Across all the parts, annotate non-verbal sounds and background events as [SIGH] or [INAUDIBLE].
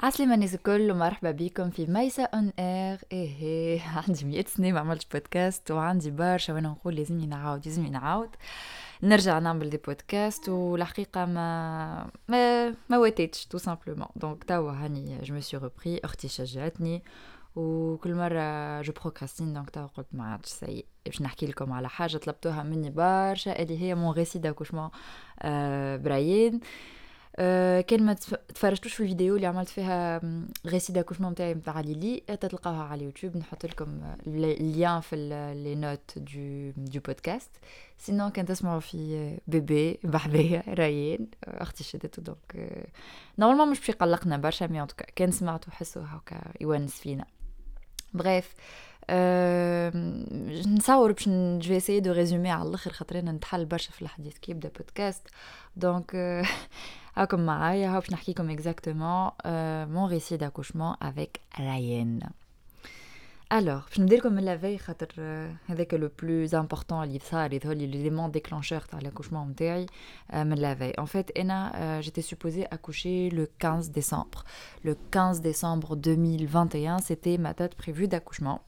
عسلامة الناس الكل ومرحبا بكم في ميسا اون اير إيه [LAUGHS] عندي مئة سنة ما عملتش بودكاست وعندي برشا وأنا نقول لازمني نعاود لازمني نعاود. نرجع نعمل دي بودكاست والحقيقة ما ما ما واتيتش تو سامبلومون دونك توا هاني جو مي سي ريبري أختي شجعتني وكل مرة جو بروكراستين دونك توا قلت ما عادش سي باش نحكي لكم على حاجة طلبتوها مني برشا اللي هي مون ريسي داكوشمون برايين. أه كان ما تفرجتوش في الفيديو اللي عملت فيها غيسي داكوشمون تاعي نتاع ليلي. تلقاوها على اليوتيوب. نحط لكم اللين في لي نوت دو دو بودكاست سينو كان تسمعوا في بيبي بحبيه رايين أختي شدته دونك نورمالمون مش باش يقلقنا برشا مي كان سمعتوا حسوا هكا يونس فينا. بريف أه نصور باش جو اسيي دو ريزومي على الأخر خاطر أنا نتحل برشا في الحديث كي يبدأ بودكاست دونك [LAUGHS] أه هاكم معايا هاو باش نحكيكم اكزاكتومون مون ريسي داكوشمون افيك رايان الوغ باش نبدا لكم من لافي خاطر هذاك لو بلوز امبورطون اللي صار يظهر لي ليليمون ديكلونشور تاع لاكوشمون نتاعي من لافي ان فيت انا جيتي سوبوزي accoucher le 15 décembre le 15 décembre 2021 c'était ma date prévue d'accouchement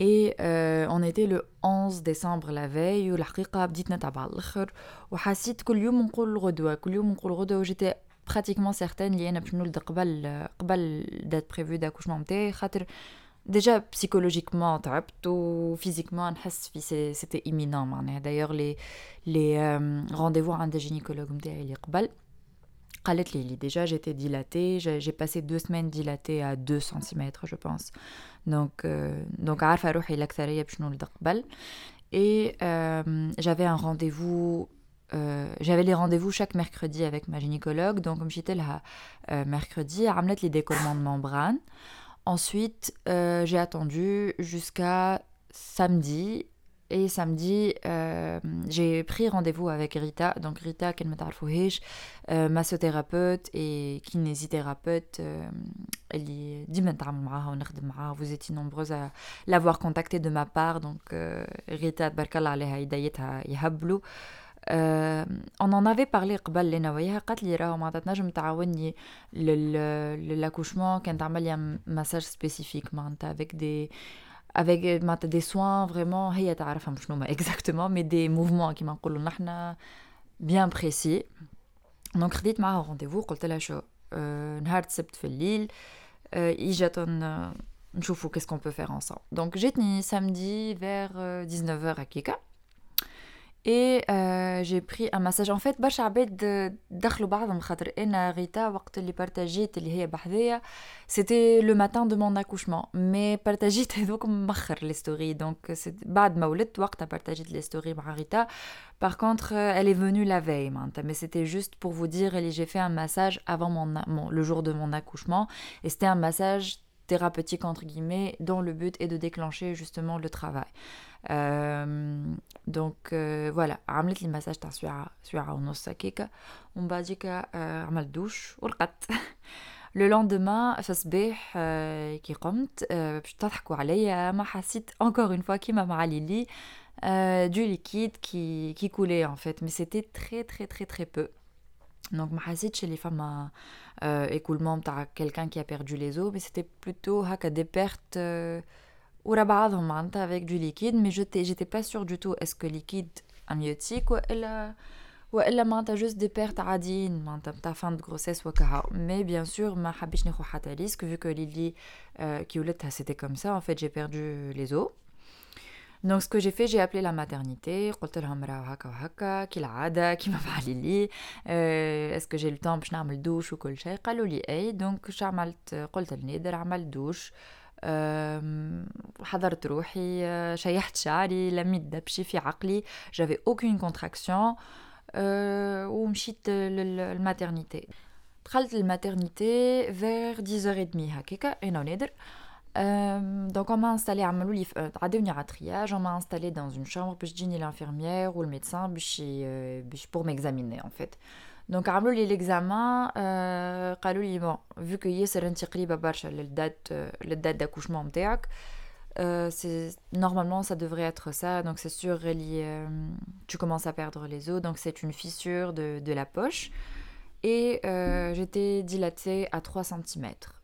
et euh, on était le 11 décembre la veille والحقيقة بديت نتعب على الآخر وحسيت كل يوم نقول غدوة كل يوم نقول غدوة وجيتي pratiquement certaine اللي أنا باش نولد قبل قبل دات بريفو داكوشمون نتاعي خاطر ديجا psychologiquement تعبت و physiquement نحس في سيتي imminent معناها دايوغ لي لي رونديفو عند الجينيكولوج نتاعي اللي قبل قالت لي déjà j'étais dilatée j'ai passé deux semaines dilatée à 2 cm je pense donc euh, donc عارفه روحي الاكثريه باش نولد قبل et euh, j'avais un rendez-vous euh, j'avais les rendez-vous chaque mercredi avec ma gynécologue donc مشيت لها euh, mercredi عملت لي décollement de membrane ensuite euh, j'ai attendu jusqu'à samedi et samedi, euh, j'ai pris rendez-vous avec Rita. Donc Rita, qu'elle me euh, massothérapeute et kinésithérapeute. Euh, elle dit Vous étiez nombreuses à l'avoir contactée de ma part. Donc euh, Rita, euh, on en avait parlé قبل لنا وياها قالت لي راهو معناتها تنجم تعاوني للاكوشمون كان تعمل لي مساج سبيسيفيك معناتها avec des avec des soins vraiment هي تعرفها مش نوما [LAUGHS] exactement mais des mouvements كيما نقولوا نحنا bien précis دونك خديت معاها رونديفو قلت لها شو أه نهار السبت في الليل أه اجت نشوفوا qu'est-ce qu'on peut faire ensemble donc جاتني samedi vers 19h هكيكا et euh, j'ai pris un massage en fait برشا عباد دخلوا بعضهم خاطر انا ريتا وقت اللي بارتاجيت اللي هي بحذايا c'était le matin de mon accouchement mais بارتاجيت [LAUGHS] هذوك مخر لي ستوري دونك بعد ما ولدت وقتها بارتاجيت لي ستوري مع ريتا par contre elle est venue la veille معناتها mais c'était juste pour vous dire j'ai fait un massage avant mon, mon le jour de mon accouchement et c'était un massage thérapeutique entre guillemets dont le but est de déclencher justement le travail euh, donc euh, voilà عملت لي مساج تاع ساعة ساعة ونص هكاكا ومن بعديك عملت دوش ورقدت [LAUGHS] لو لوندومان في الصباح كي قمت باش تضحكوا عليا ما حسيت encore une fois كيما مع ليلي du liquide qui qui coulait en fait mais c'était très très très très peu donc ما حسيتش اللي فما écoulement تاع quelqu'un qui a perdu les os mais c'était plutôt هكا des pertes ورا بعضهم معناتها avec du liquide mais j'étais j'étais pas sûre du tout est-ce que liquide amniotique والا والا معناتها juste des pertes عاديين معناتها نتاع fin de grossesse وكها mais bien sûr ما حبيتش ناخذ حتى risque vu que Lily euh, qui ولدتها c'était comme ça en fait j'ai perdu les os donc ce que j'ai fait j'ai appelé la maternité قلت لهم راهو هكا وهكا كالعادة كيما مع ليلي est-ce que j'ai le temps باش نعمل دوش وكل شيء قالوا لي اي دونك شو عملت قلت لنادر عملت دوش حضرت روحي شيحت شعري لميت دبشي في عقلي j'avais aucune contraction ومشيت للماترنيتي دخلت للماترنيتي vers 10h30 هكاكا انا ونادر donc on m'a installé عملوا لي عداوني على triage on m'a installé dans une chambre باش تجيني l'infirmière ou le médecin باش باش pour m'examiner en fait دونك عملوا لي ليكزامان آه قالوا لي بون فيو كو ياسر انت قريبه برشا للدات للدات داكوشمون نتاعك Euh, normalement ça devrait être ça donc c'est sûr euh, tu commences à perdre les os donc c'est une fissure de, de la poche et euh, j'étais dilatée à 3 cm.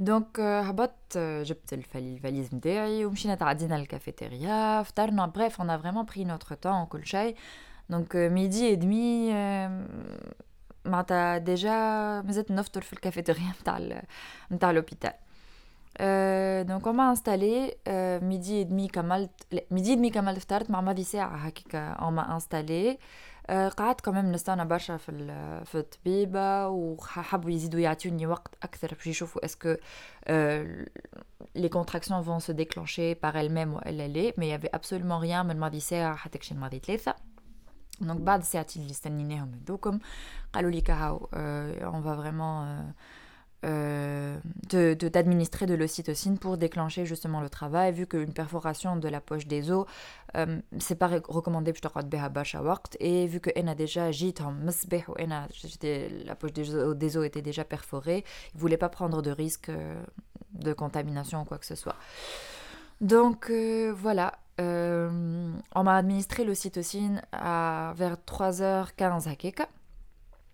دونك هبطت جبت الفاليز نتاعي ومشينا تعدينا للكافيتيريا فطرنا بريف اون فريمون بري نوتر طون وكل شيء دونك ميدي اي دمي معناتها ديجا مازلت نفطر في الكافيتيريا نتاع نتاع لوبيتال دونك اون ما انستالي ميدي اي دمي كملت ميدي اي دمي كملت فطرت مع ماضي ساعه هكاك اون ما انستالي آه، قعدت كمان نستنى برشا في في الطبيبة وحبوا يزيدوا يعطوني وقت أكثر باش يشوفوا اسكو لي كونتراكسيون فون سو ديكلونشي باغ ال ميم والا لا، مي يافي ابسولومون ريان من ماضي ساعه حتى كشي ماضي ثلاثة دونك بعد الساعتين اللي استنيناهم هذوكم قالوا لي كهاو اون فا فريمون euh, de, d'administrer de, l'ocytocine pour déclencher justement le travail, vu qu'une perforation de la poche des os, euh, c'est pas recommandé pour et vu que a déjà la poche des os, était déjà perforée, il voulait pas prendre de risque euh, de contamination ou quoi que ce soit. Donc euh, voilà, on m'a administré l'ocytocine vers 3h15 à Keka.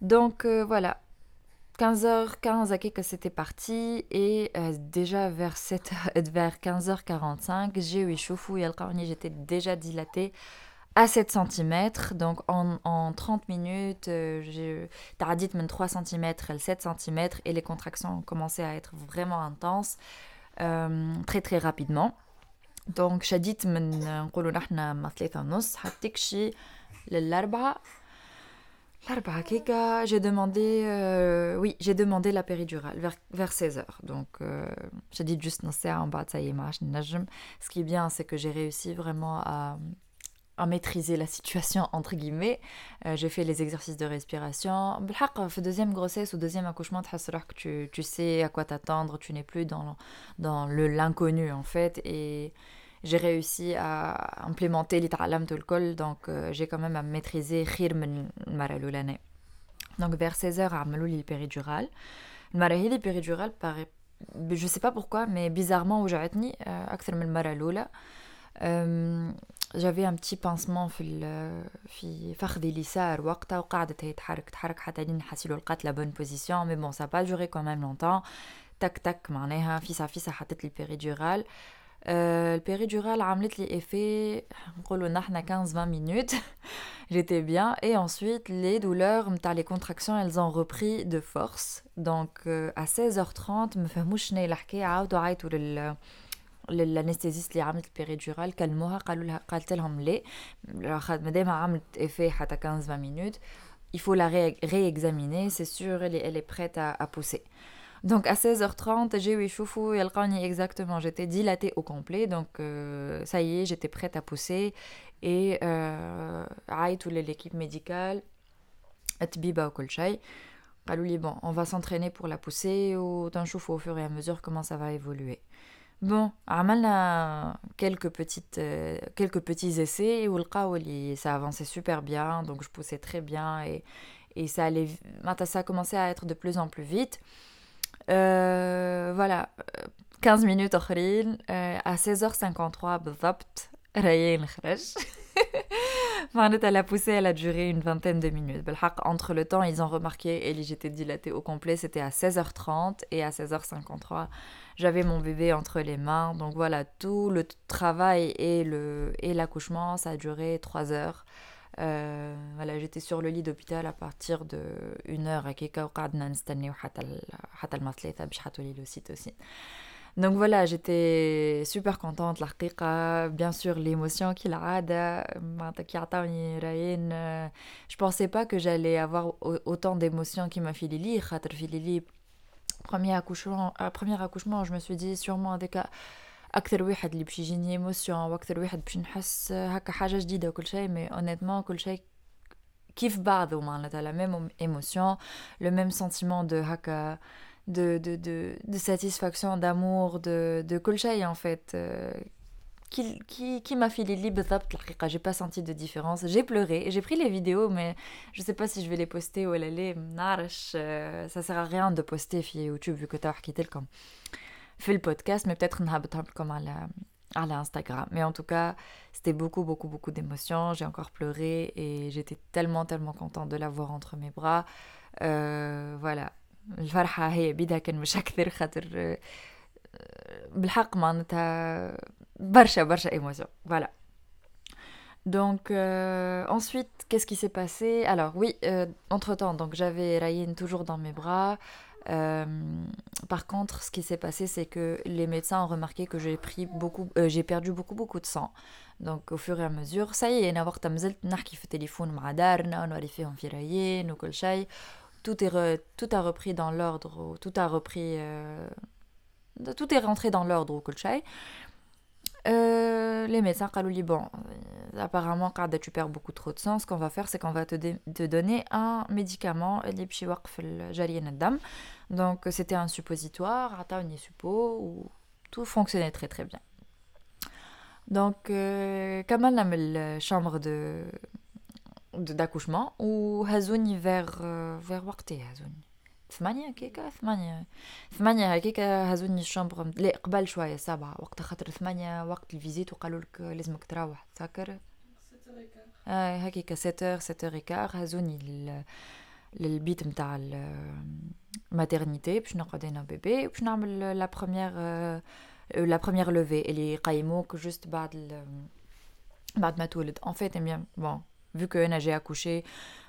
Donc euh, voilà, 15h15 à que c'était parti. Et euh, déjà vers, 15h45, [LAUGHS] j'ai eu échauffé et j'étais déjà dilatée à 7 cm. Donc en, 30 minutes, euh, j'ai même 3 cm à 7 cm et les contractions ont commencé à être vraiment intenses euh, très très rapidement. Donc, j'ai dit, on va dire, on j'ai demandé, euh, oui, j'ai demandé la péridurale vers, vers 16h. Donc, euh, j'ai dit juste en bas, ça y est, Ce qui est bien, c'est que j'ai réussi vraiment à, à, maîtriser la situation, entre guillemets. Euh, j'ai fait les exercices de respiration. Deuxième grossesse ou deuxième accouchement, que tu, tu sais à quoi t'attendre, tu n'es plus dans, dans l'inconnu en fait. Et j'ai réussi à implémenter les de col donc euh, j'ai quand même à maîtriser khir min l'année donc vers 16 heures عملوا لي péridurale المره هذه péridurale paraît je sais pas pourquoi mais bizarrement وجعتني اكثر من المره الاولى j'avais un petit pincement في في فخذي اليسار وقتها وقعدت هي تحرك تحرك حتى لين حسيلو لقات لا بون بوزيسيون مي بون سا با جوري كون ميم لونتون تك تك معناها فيسا فيسا حطت لي péridurale euh, le péridurale a fait effet 15-20 minutes. [LAUGHS] J'étais bien. Et ensuite, les douleurs, les contractions, elles ont repris de force. Donc, euh, à 16h30, me fait mouchner l'anesthésiste qui a fait le péridurale calmouha قالت لهم لي مادام عملت effet حتى 15-20 minutes il faut la réexaminer c'est sûr elle est, elle est prête à, à pousser donc à 16h30, j'ai eu choufou et exactement. J'étais dilatée au complet, donc euh, ça y est, j'étais prête à pousser. Et euh, toute l'équipe médicale, Tbiba au shay. bon, on va s'entraîner pour la pousser ou d'un au fur et à mesure comment ça va évoluer. Bon, a quelques petites euh, quelques petits essais où le ça avançait super bien, donc je poussais très bien et, et ça allait ça a commencé à être de plus en plus vite. Euh, voilà, 15 minutes اخرين à 16h53 بالضبط رايين نخرج معناتها la poussée elle a duré une vingtaine de minutes بالحق entre le temps ils ont remarqué et j'étais dilatée au complet c'était à 16h30 et à 16h53 j'avais mon bébé entre les mains donc voilà tout le travail et le et l'accouchement ça a duré 3 heures euh, voilà, j'étais sur le lit d'hôpital à partir de 1 heure à وقعدنا نستناو حتى حتى المثلاثة باش حطوا لي l'ocytocine. Donc voilà, j'étais super contente, la bien sûr l'émotion qu'il a, je pensais pas que j'allais avoir autant d'émotions qui m'a fait Lili, premier accouchement, euh, premier accouchement, je me suis dit sûrement avec اكثر واحد اللي باش يجيني ايموسيون واكثر واحد باش نحس هكا حاجه جديده وكل شيء مي اونيتمون كل شيء كيف بعضه معناتها la même émotion le même sentiment de هكا de, de, de, de satisfaction, d'amour, de, de kulshay en fait. Euh, qui, qui, qui m'a filé libre j'ai pas senti de différence. J'ai pleuré, j'ai pris les vidéos, mais je sais pas si je vais les poster ou les euh, ça sert à rien de poster sur YouTube vu que tu as quitté comme fait le podcast, mais peut-être comme à la, à l'Instagram. Mais en tout cas, c'était beaucoup, beaucoup, beaucoup d'émotions. J'ai encore pleuré et j'étais tellement, tellement contente de l'avoir entre mes bras. Euh, voilà, الفرحة هي بيدها كان مش أكثر خاطر بالحق معناتها برشا برشا émotion voilà donc euh, ensuite qu'est-ce qui s'est passé alors oui euh, entre temps donc j'avais Ryan toujours dans mes bras euh, par contre ce qui s'est passé c'est que les médecins ont remarqué que j'ai pris beaucoup euh, j'ai perdu beaucoup beaucoup de sang donc au fur et à mesure ça y est انا وقتها مازلت نحكي في التليفون مع دارنا ونوري فيهم في ريان وكل شيء tout, est tout a repris dans l'ordre, tout a repris. Euh, tout est rentré dans l'ordre au Kulchai. Euh, les médecins ont bon, apparemment, quand tu perds beaucoup trop de sang, ce qu'on va faire, c'est qu'on va te, donner un médicament, donc c'était un suppositoire, un suppo, où tout fonctionnait très très bien. Donc, comme on la chambre de d'accouchement, ou Hazouni vers, euh, vers Warté, Hazouni. ثمانية كيكا ثمانية ثمانية هكيكا هزوني الشامبر لا قبل شوية سبعة وقت خاطر ثمانية وقت الفيزيت وقالوا لك لازمك تروح تذكر اه هكيكا سيتر سيتر إيكار هزوني للبيت متاع الماترنيتي باش نقعد انا بيبي باش نعمل لا بروميير لا بروميير لوفي اللي يقيموك جوست بعد بعد ما تولد ان فيت بيان بون vu que j'ai accouché,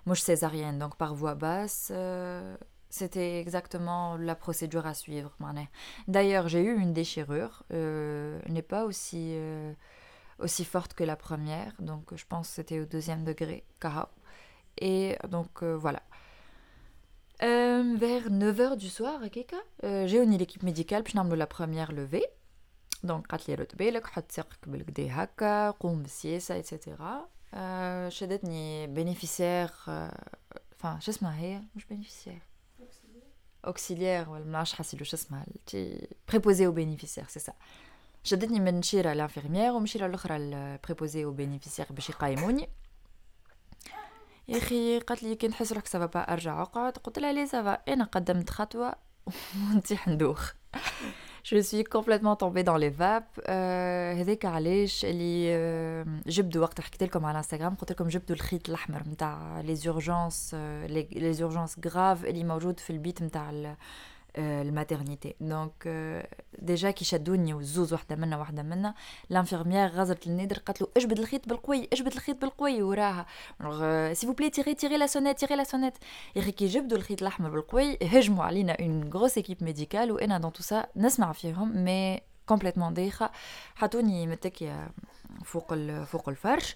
moi je césarienne, donc par voie basse, euh, c'était exactement la procédure à suivre. D'ailleurs, j'ai eu une déchirure, euh, n'est pas aussi, euh, aussi forte que la première, donc je pense que c'était au deuxième degré, Et donc voilà. vers 9h du soir, j'ai uni l'équipe médicale, puis je la première levée. Donc, قالت لي رد بالك حط ساقك بالكدا هكا قوم بالسياسه etc euh, شدتني bénéficiaire enfin شو اسمها هي مش bénéficiaire auxiliaire ولا ما حاسيلو شو اسمها préposé au bénéficiaire c'est ça. شدتني من شيره لانفيرميير ومن شيره الاخرى البريبوزي أو بينيفيسيير باش يقيموني يا أخي قالت لي كي نحس روحك سافا با ارجع اقعد قلت لها لي سافا أنا قدمت خطوه ونطيح ندوخ je suis complètement tombée dans les vapes هذاك علاش اللي جبدوا وقت حكيت لكم على انستغرام قلت لكم جبدوا الخيط الاحمر نتاع لي زورجونس لي زورجونس غراف اللي موجود في البيت نتاع الماترنيتي دونك ديجا كي شدوني وزوز وحده منا وحده منا لانفيرميير غزرت النادر قالت له اجبد الخيط بالقوي اجبد الخيط بالقوي وراها سي بلي تيري تيري لا سونيت تيري لا سونيت يا أخي كي جبدوا الخيط الاحمر بالقوي هجموا علينا اون غروس ايكيب ميديكال وأنا دون تو سا نسمع فيهم مي كومبليتمون دايخه حطوني متكيه فوق فوق الفرش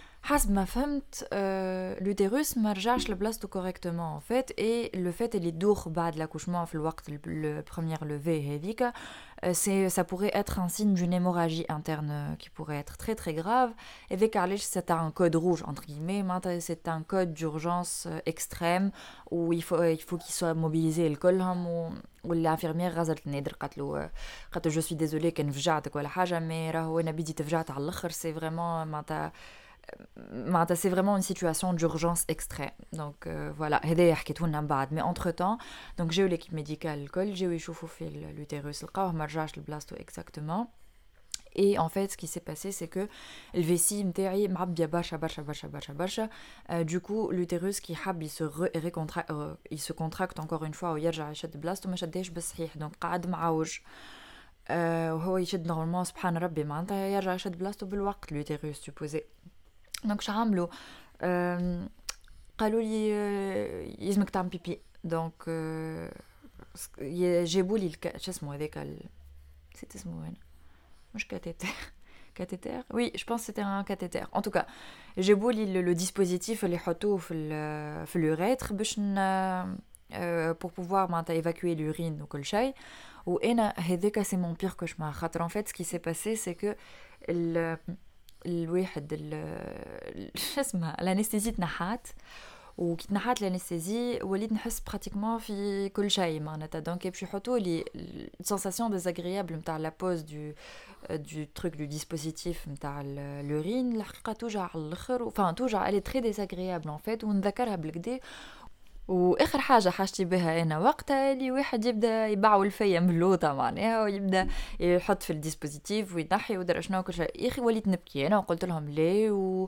حسب ما فهمت l'utérus ما رجعش لبلاصتو correctement en fait et le fait اللي يدوخ بعد l'accouchement في الوقت le première levée هذيك c'est ça pourrait être un signe d'une hémorragie interne qui pourrait être très très grave et avec علاش c'est un code rouge entre guillemets c'est un code d'urgence extrême où il faut il faut qu'il soit mobilisé الكلهم و والانفيرمير غزلت النادر قالت له قالت له جو سوي ديزولي كان فجعتك ولا حاجه مي راهو انا بيدي تفجعت على الاخر سي فريمون معناتها c'est vraiment une situation d'urgence extrême donc euh, voilà mais entre temps donc j'ai eu l'équipe médicale j'ai eu l'utérus le exactement et en fait, ce qui s'est passé, c'est que le vessie متاعي معبيه برشا برشا برشا برشا برشا du coup l'utérus qui حب il se récontracte il se contracte encore une fois ويرجع يشد بلاصتو ما شداش بالصحيح donc قاعد معوج وهو يشد نورمالمون سبحان ربي معناتها يرجع يشد بلاصتو بالوقت l'utérus supposé دونك شعملوا قالوا لي يلزمك تعمل بيبي دونك جابوا لي شو اسمه هذاك نسيت اسمه وين مش cathéter cathéter [LAUGHS] oui je pense que c'était un cathéter en tout cas j'ai beau le, le dispositif les photos في l'urètre باش pour pouvoir évacuer l'urine ou le شيء وانا هذاك c'est mon pire cauchemar خاطر en fait ce qui s'est passé c'est que le الواحد شو اسمها الانستيزي تنحات وكي تنحات الأنستيزي وليت نحس براتيكمون في كل شيء معناتها. دونك باش يحطوا لي سونساسيون ديزاغريابل نتاع لا بوز دو du truc du dispositif نتاع l'urine الحقيقة توجع على الآخر enfin توجع est très désagréable en fait ونذكرها بالكدا وآخر حاجة حاجتي بها أنا وقتها اللي واحد يبدأ يبعول فيا ملوطه معناها ويبدأ يحط في الديسبوزيتيف ويضحي ودرا شنو كل شيء. يا أخي وليت نبكي أنا وقلت لهم ليه؟ و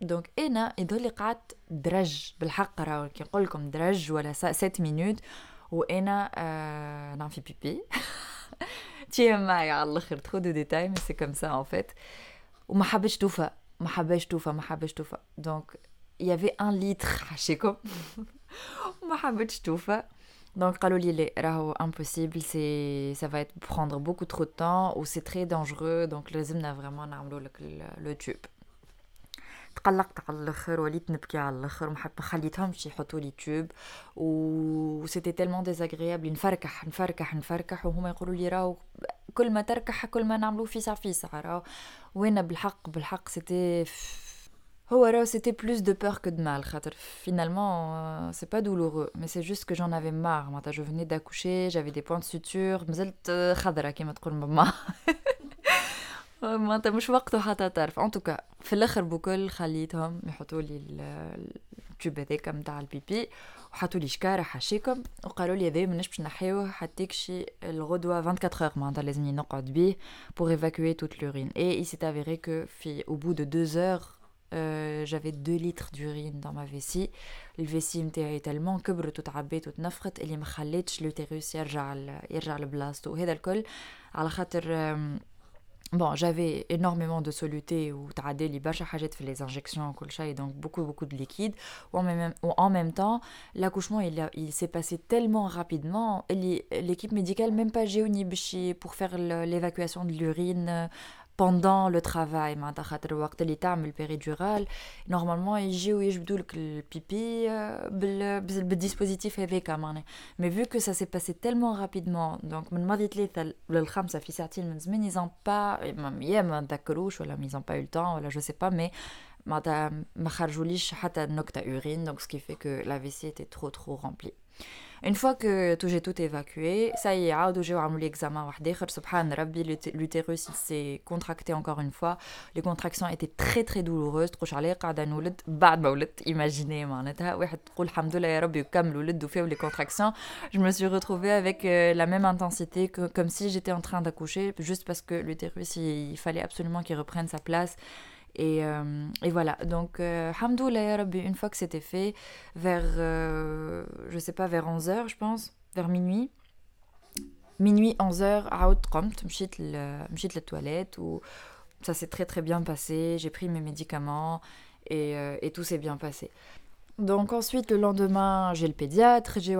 دونك انا يظهر لي قعدت درج بالحق راهو كي نقول لكم درج ولا 7 مينوت وانا آه نعم في بيبي تي معايا على الاخر ترو دو ديتاي مي سي كوم سا ان فيت وما حبيتش توفى ما حبيتش توفى ما حبيتش توفى دونك يافي ان لتر حاشيكم وما حبيتش توفى Donc, قالوا لي راهو impossible, c'est ça va être prendre beaucoup trop de temps ou c'est très dangereux donc لازمنا vraiment نعملوا لك le tube. تقلقت على الاخر وليت نبكي على الاخر وما خليتهمش يحطوا لي تيوب و سيتي تيلمون ديزاغريابل نفركح نفركح نفركح وهما يقولوا لي راهو كل ما تركح كل ما نعملوا فيسع فيسع راهو وانا بالحق بالحق سيتي هو راهو سيتي بلوس دو بور كو دو مال خاطر فينالمون سي با دولورو مي سي جوست كو جون افي مار معناتها جو فيني داكوشي جافي دي بوان دو سوتور مازلت خضرا كيما تقول ماما معناتها مش وقته حتى تعرف. ان توكا في الآخر بكل خليتهم يحطوا لي التوب هذاك نتاع البيبي وحطوا لي شكارة حاشيكم وقالوا لي هذا ماناش باش نحيوه حتىك شي الغدوة 24 heures معناتها لازمني نقعد بيه pour évacuer toute l'urine. Et il s'est avéré que في au bout de deux heures Euh, j'avais 2 litres d'urine dans ma vessie. الفيسي نتاعي تالمون كبرت وتعبيت وتنفخت اللي ما خليتش لوتيروس يرجع يرجع لبلاصتو وهذا الكل على خاطر Bon, j'avais énormément de soluté ou تعدي لي برشا حاجات في les injections وكل شيء donc beaucoup beaucoup de liquide ou en même, ou en même temps l'accouchement il, il s'est passé tellement rapidement l'équipe médicale même pas géonie pour faire l'évacuation de l'urine pendant le travail معناتها خاطر وقت اللي تعمل péridurale normalement يجيو يجبدوا لك البيبي بالديسبوزيتيف هذاك معناها mais vu que ça s'est passé tellement rapidement donc من ماضي ثلاثة للخمسة في ساعتين من زمان ils ont pas يا ما تذكروش ولا ils ont pas eu le temps ولا je sais pas mais معناتها ما خرجوليش حتى نكتة urine donc ce qui fait que la vessie était trop trop remplie une fois que tout j'ai tout évacué, ça y est, عاودوا جاو عملوا لي examen واحد اخر سبحان ربي l'utérus il s'est contracté encore une fois les contractions étaient très très douloureuses تقولش عليه قاعده نولد بعد ما ولدت imaginez معناتها واحد تقول الحمد لله يا ربي وكمل ولد وفيه les contractions je me suis retrouvée avec euh, la même intensité que comme si j'étais en train d'accoucher juste parce que l'utérus il, il fallait absolument qu'il reprenne sa place Et, euh, et voilà, donc, euh, une fois que c'était fait, vers, euh, je sais pas, vers 11h, je pense, vers minuit, minuit 11h, je suis la toilette, ou ça s'est très très bien passé, j'ai pris mes médicaments et, euh, et tout s'est bien passé. Donc ensuite, le lendemain, j'ai le pédiatre, j'ai eu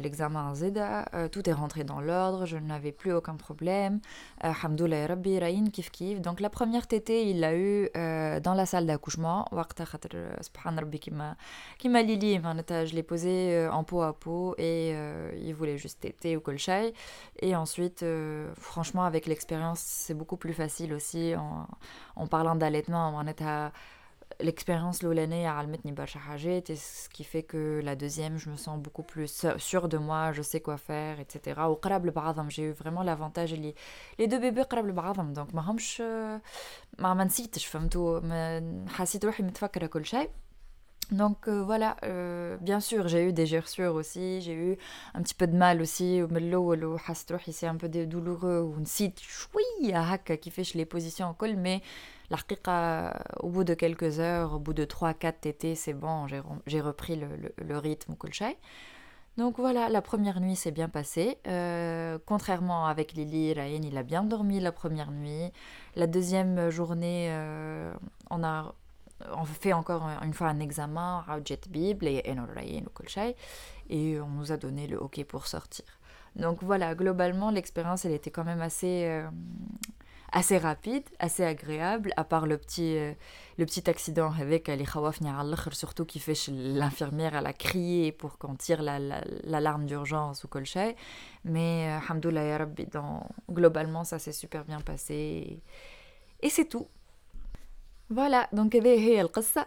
l'examen Zeda, euh, tout est rentré dans l'ordre, je n'avais plus aucun problème. Euh, Hamdoullah Rabbi, Raïn, kif kif. Donc la première tétée, il l'a eu euh, dans la salle d'accouchement. qui m'a lili, je l'ai posé en peau à peau et il voulait juste téter ou colchay. Et ensuite, franchement, avec l'expérience, c'est beaucoup plus facile aussi en, en parlant d'allaitement On est à l'expérience l'année a almetni barcha et ce qui fait que la deuxième je me sens beaucoup plus sûre de moi je sais quoi faire etc au قراب لبعضهم j'ai eu vraiment l'avantage les les deux bébés قراب لبعضهم donc ما همش ما ما نسيتش فهمتوا حسيت روحي متفكره كل شيء donc euh, voilà, euh, bien sûr, j'ai eu des gerçures aussi, j'ai eu un petit peu de mal aussi, c'est un peu douloureux, ou une site qui fait les positions en col, mais au bout de quelques heures, au bout de 3-4 TT, c'est bon, j'ai repris le, le, rythme au Donc voilà, la première nuit s'est bien passée. Euh, contrairement avec Lily, Ryan, il a bien dormi la première nuit. La deuxième journée, on a fait encore une fois un examen, Bible et et on nous a donné le OK pour sortir. Donc voilà, globalement, l'expérience, elle était quand même assez, euh, assez rapide, assez agréable, à part le petit, euh, le petit accident avec les khawafni surtout qui fait l'infirmière, elle a crié pour qu'on tire l'alarme la, la, d'urgence ou colchay. Mais, euh, rabbi, dans, globalement, ça s'est super bien passé. Et, c'est tout. Voilà, donc, c'est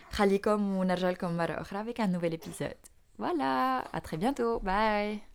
خليكم ونرجع لكم مرة أخرى avec un nouvel épisode. Voilà, à très bientôt, bye